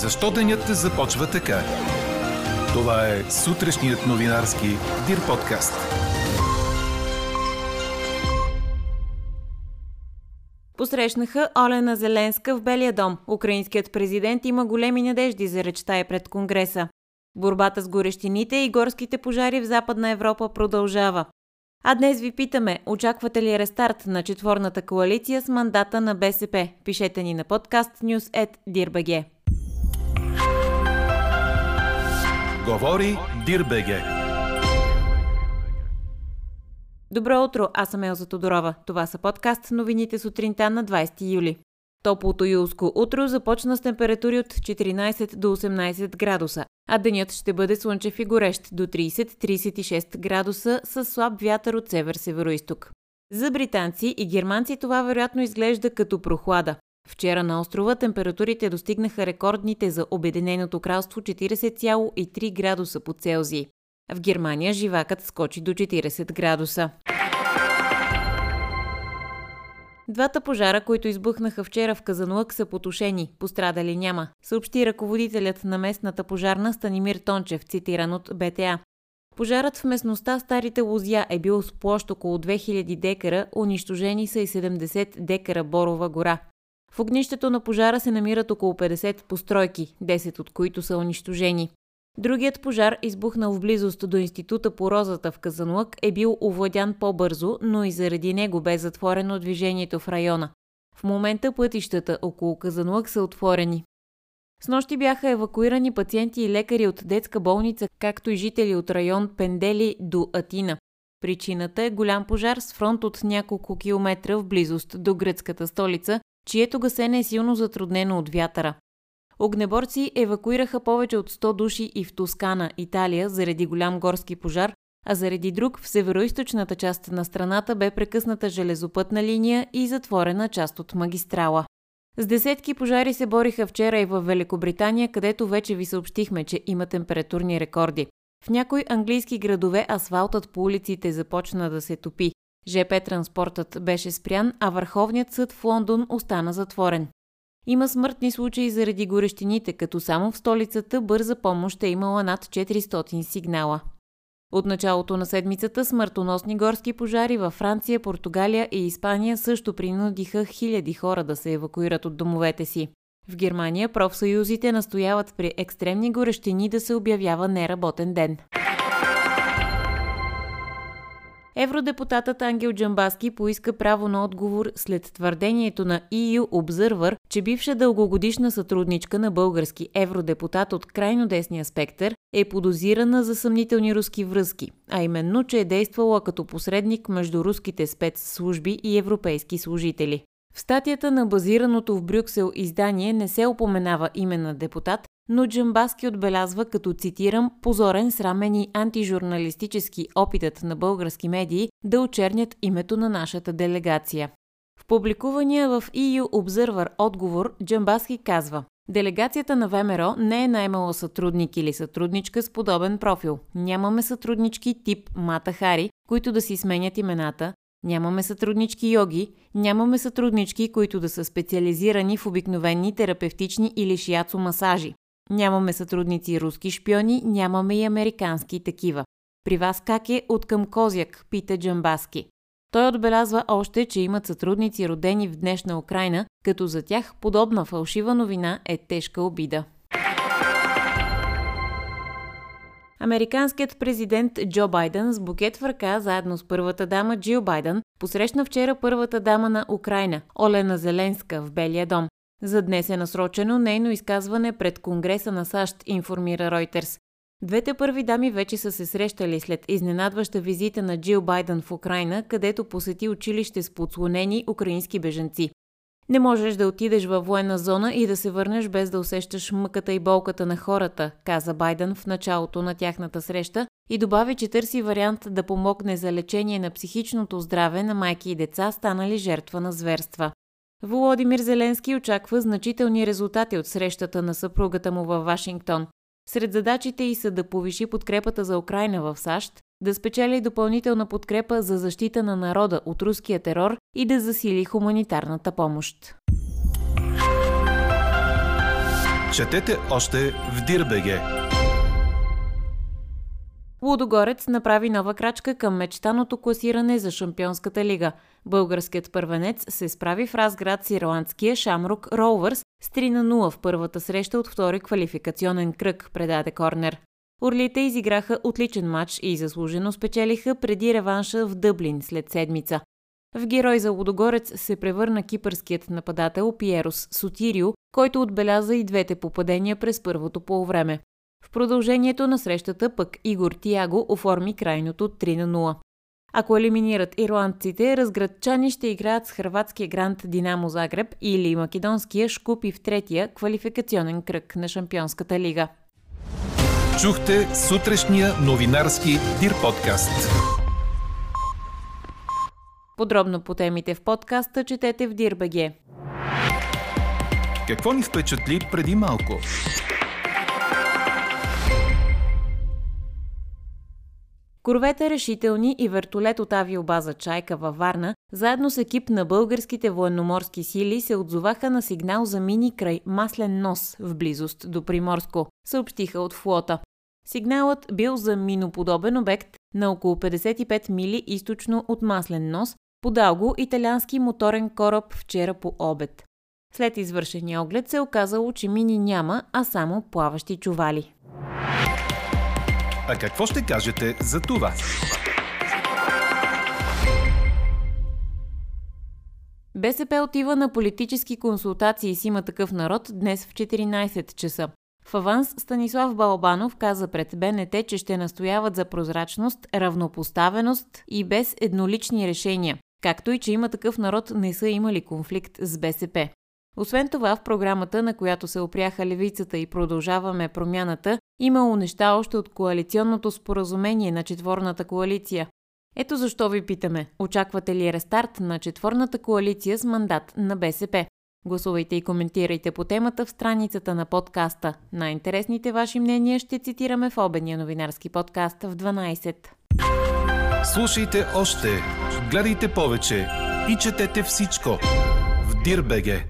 Защо денят започва така? Това е сутрешният новинарски Дир подкаст. Посрещнаха Олена Зеленска в Белия дом. Украинският президент има големи надежди за речта и пред Конгреса. Борбата с горещините и горските пожари в Западна Европа продължава. А днес ви питаме, очаквате ли рестарт на четворната коалиция с мандата на БСП? Пишете ни на подкаст Говори Дирбеге. Добро утро, аз съм Елза Тодорова. Това са подкаст новините сутринта на 20 юли. Топлото юлско утро започна с температури от 14 до 18 градуса, а денят ще бъде слънчев и горещ до 30-36 градуса с слаб вятър от север-североисток. За британци и германци това вероятно изглежда като прохлада. Вчера на острова температурите достигнаха рекордните за Обединеното кралство 40,3 градуса по Целзий. В Германия живакът скочи до 40 градуса. Двата пожара, които избухнаха вчера в Казанлък, са потушени. Пострадали няма, съобщи ръководителят на местната пожарна Станимир Тончев, цитиран от БТА. Пожарът в местността Старите лузя е бил с площ около 2000 декара, унищожени са и 70 декара борова гора. В огнището на пожара се намират около 50 постройки, 10 от които са унищожени. Другият пожар, избухнал в близост до Института по розата в Казанлък, е бил овладян по-бързо, но и заради него бе затворено движението в района. В момента пътищата около Казанлък са отворени. С нощи бяха евакуирани пациенти и лекари от детска болница, както и жители от район Пендели до Атина. Причината е голям пожар с фронт от няколко километра в близост до гръцката столица, чието гасене е силно затруднено от вятъра. Огнеборци евакуираха повече от 100 души и в Тоскана, Италия, заради голям горски пожар, а заради друг в североизточната част на страната бе прекъсната железопътна линия и затворена част от магистрала. С десетки пожари се бориха вчера и в Великобритания, където вече ви съобщихме, че има температурни рекорди. В някои английски градове асфалтът по улиците започна да се топи. ЖП транспортът беше спрян, а Върховният съд в Лондон остана затворен. Има смъртни случаи заради горещините, като само в столицата бърза помощ е имала над 400 сигнала. От началото на седмицата смъртоносни горски пожари във Франция, Португалия и Испания също принудиха хиляди хора да се евакуират от домовете си. В Германия профсъюзите настояват при екстремни горещини да се обявява неработен ден. Евродепутатът Ангел Джамбаски поиска право на отговор след твърдението на EU Observer, че бивша дългогодишна сътрудничка на български евродепутат от крайно десния спектър е подозирана за съмнителни руски връзки, а именно, че е действала като посредник между руските спецслужби и европейски служители. В статията на базираното в Брюксел издание не се упоменава име на депутат, но Джамбаски отбелязва като цитирам позорен, срамен и антижурналистически опитът на български медии да очернят името на нашата делегация. В публикувания в EU Observer отговор Джамбаски казва Делегацията на ВМРО не е наймала сътрудник или сътрудничка с подобен профил. Нямаме сътруднички тип Мата Хари, които да си сменят имената, Нямаме сътруднички йоги, нямаме сътруднички, които да са специализирани в обикновени терапевтични или шиацо масажи. Нямаме сътрудници руски шпиони, нямаме и американски такива. При вас как е от към Козяк, пита Джамбаски. Той отбелязва още, че имат сътрудници родени в днешна Украина, като за тях подобна фалшива новина е тежка обида. Американският президент Джо Байден с букет в ръка, заедно с първата дама Джил Байден, посрещна вчера първата дама на Украина, Олена Зеленска, в Белия дом. За днес е насрочено нейно изказване пред Конгреса на САЩ, информира Ройтерс. Двете първи дами вече са се срещали след изненадваща визита на Джил Байден в Украина, където посети училище с подслонени украински бежанци. Не можеш да отидеш във военна зона и да се върнеш без да усещаш мъката и болката на хората, каза Байден в началото на тяхната среща и добави, че търси вариант да помогне за лечение на психичното здраве на майки и деца, станали жертва на зверства. Володимир Зеленски очаква значителни резултати от срещата на съпругата му във Вашингтон. Сред задачите й са да повиши подкрепата за Украина в САЩ, да спечели допълнителна подкрепа за защита на народа от руския терор и да засили хуманитарната помощ. Четете още в Дирбеге. Лудогорец направи нова крачка към мечтаното класиране за Шампионската лига. Българският първенец се справи в Разград с ирландския Шамрук Роувърс с 3 на 0 в първата среща от втори квалификационен кръг, предаде Корнер. Орлите изиграха отличен матч и заслужено спечелиха преди реванша в Дъблин след седмица. В герой за Лудогорец се превърна кипърският нападател Пиерос Сотирио, който отбеляза и двете попадения през първото полувреме. Продължението на срещата пък Игор Тиаго оформи крайното 3 на 0. Ако елиминират ирландците, разградчани ще играят с хрватския грант Динамо Загреб или македонския Шкупи в третия квалификационен кръг на Шампионската лига. Чухте сутрешния новинарски Дир подкаст. Подробно по темите в подкаста четете в Дирбеге. Какво ни впечатли преди малко? Корвета решителни и вертолет от авиобаза Чайка във Варна, заедно с екип на българските военноморски сили се отзоваха на сигнал за мини край Маслен нос в близост до Приморско, съобщиха от флота. Сигналът бил за миноподобен обект на около 55 мили източно от Маслен нос, подал го италиански моторен кораб вчера по обед. След извършения оглед се оказало, че мини няма, а само плаващи чували. А какво ще кажете за това? БСП отива на политически консултации с има такъв народ днес в 14 часа. В аванс Станислав Балбанов каза пред БНТ, че ще настояват за прозрачност, равнопоставеност и без еднолични решения, както и че има такъв народ не са имали конфликт с БСП. Освен това, в програмата, на която се опряха левицата и продължаваме промяната, имало неща още от коалиционното споразумение на четворната коалиция. Ето защо ви питаме, очаквате ли рестарт на четворната коалиция с мандат на БСП? Гласувайте и коментирайте по темата в страницата на подкаста. Най-интересните ваши мнения ще цитираме в обедния новинарски подкаст в 12. Слушайте още, гледайте повече и четете всичко в Дирбеге.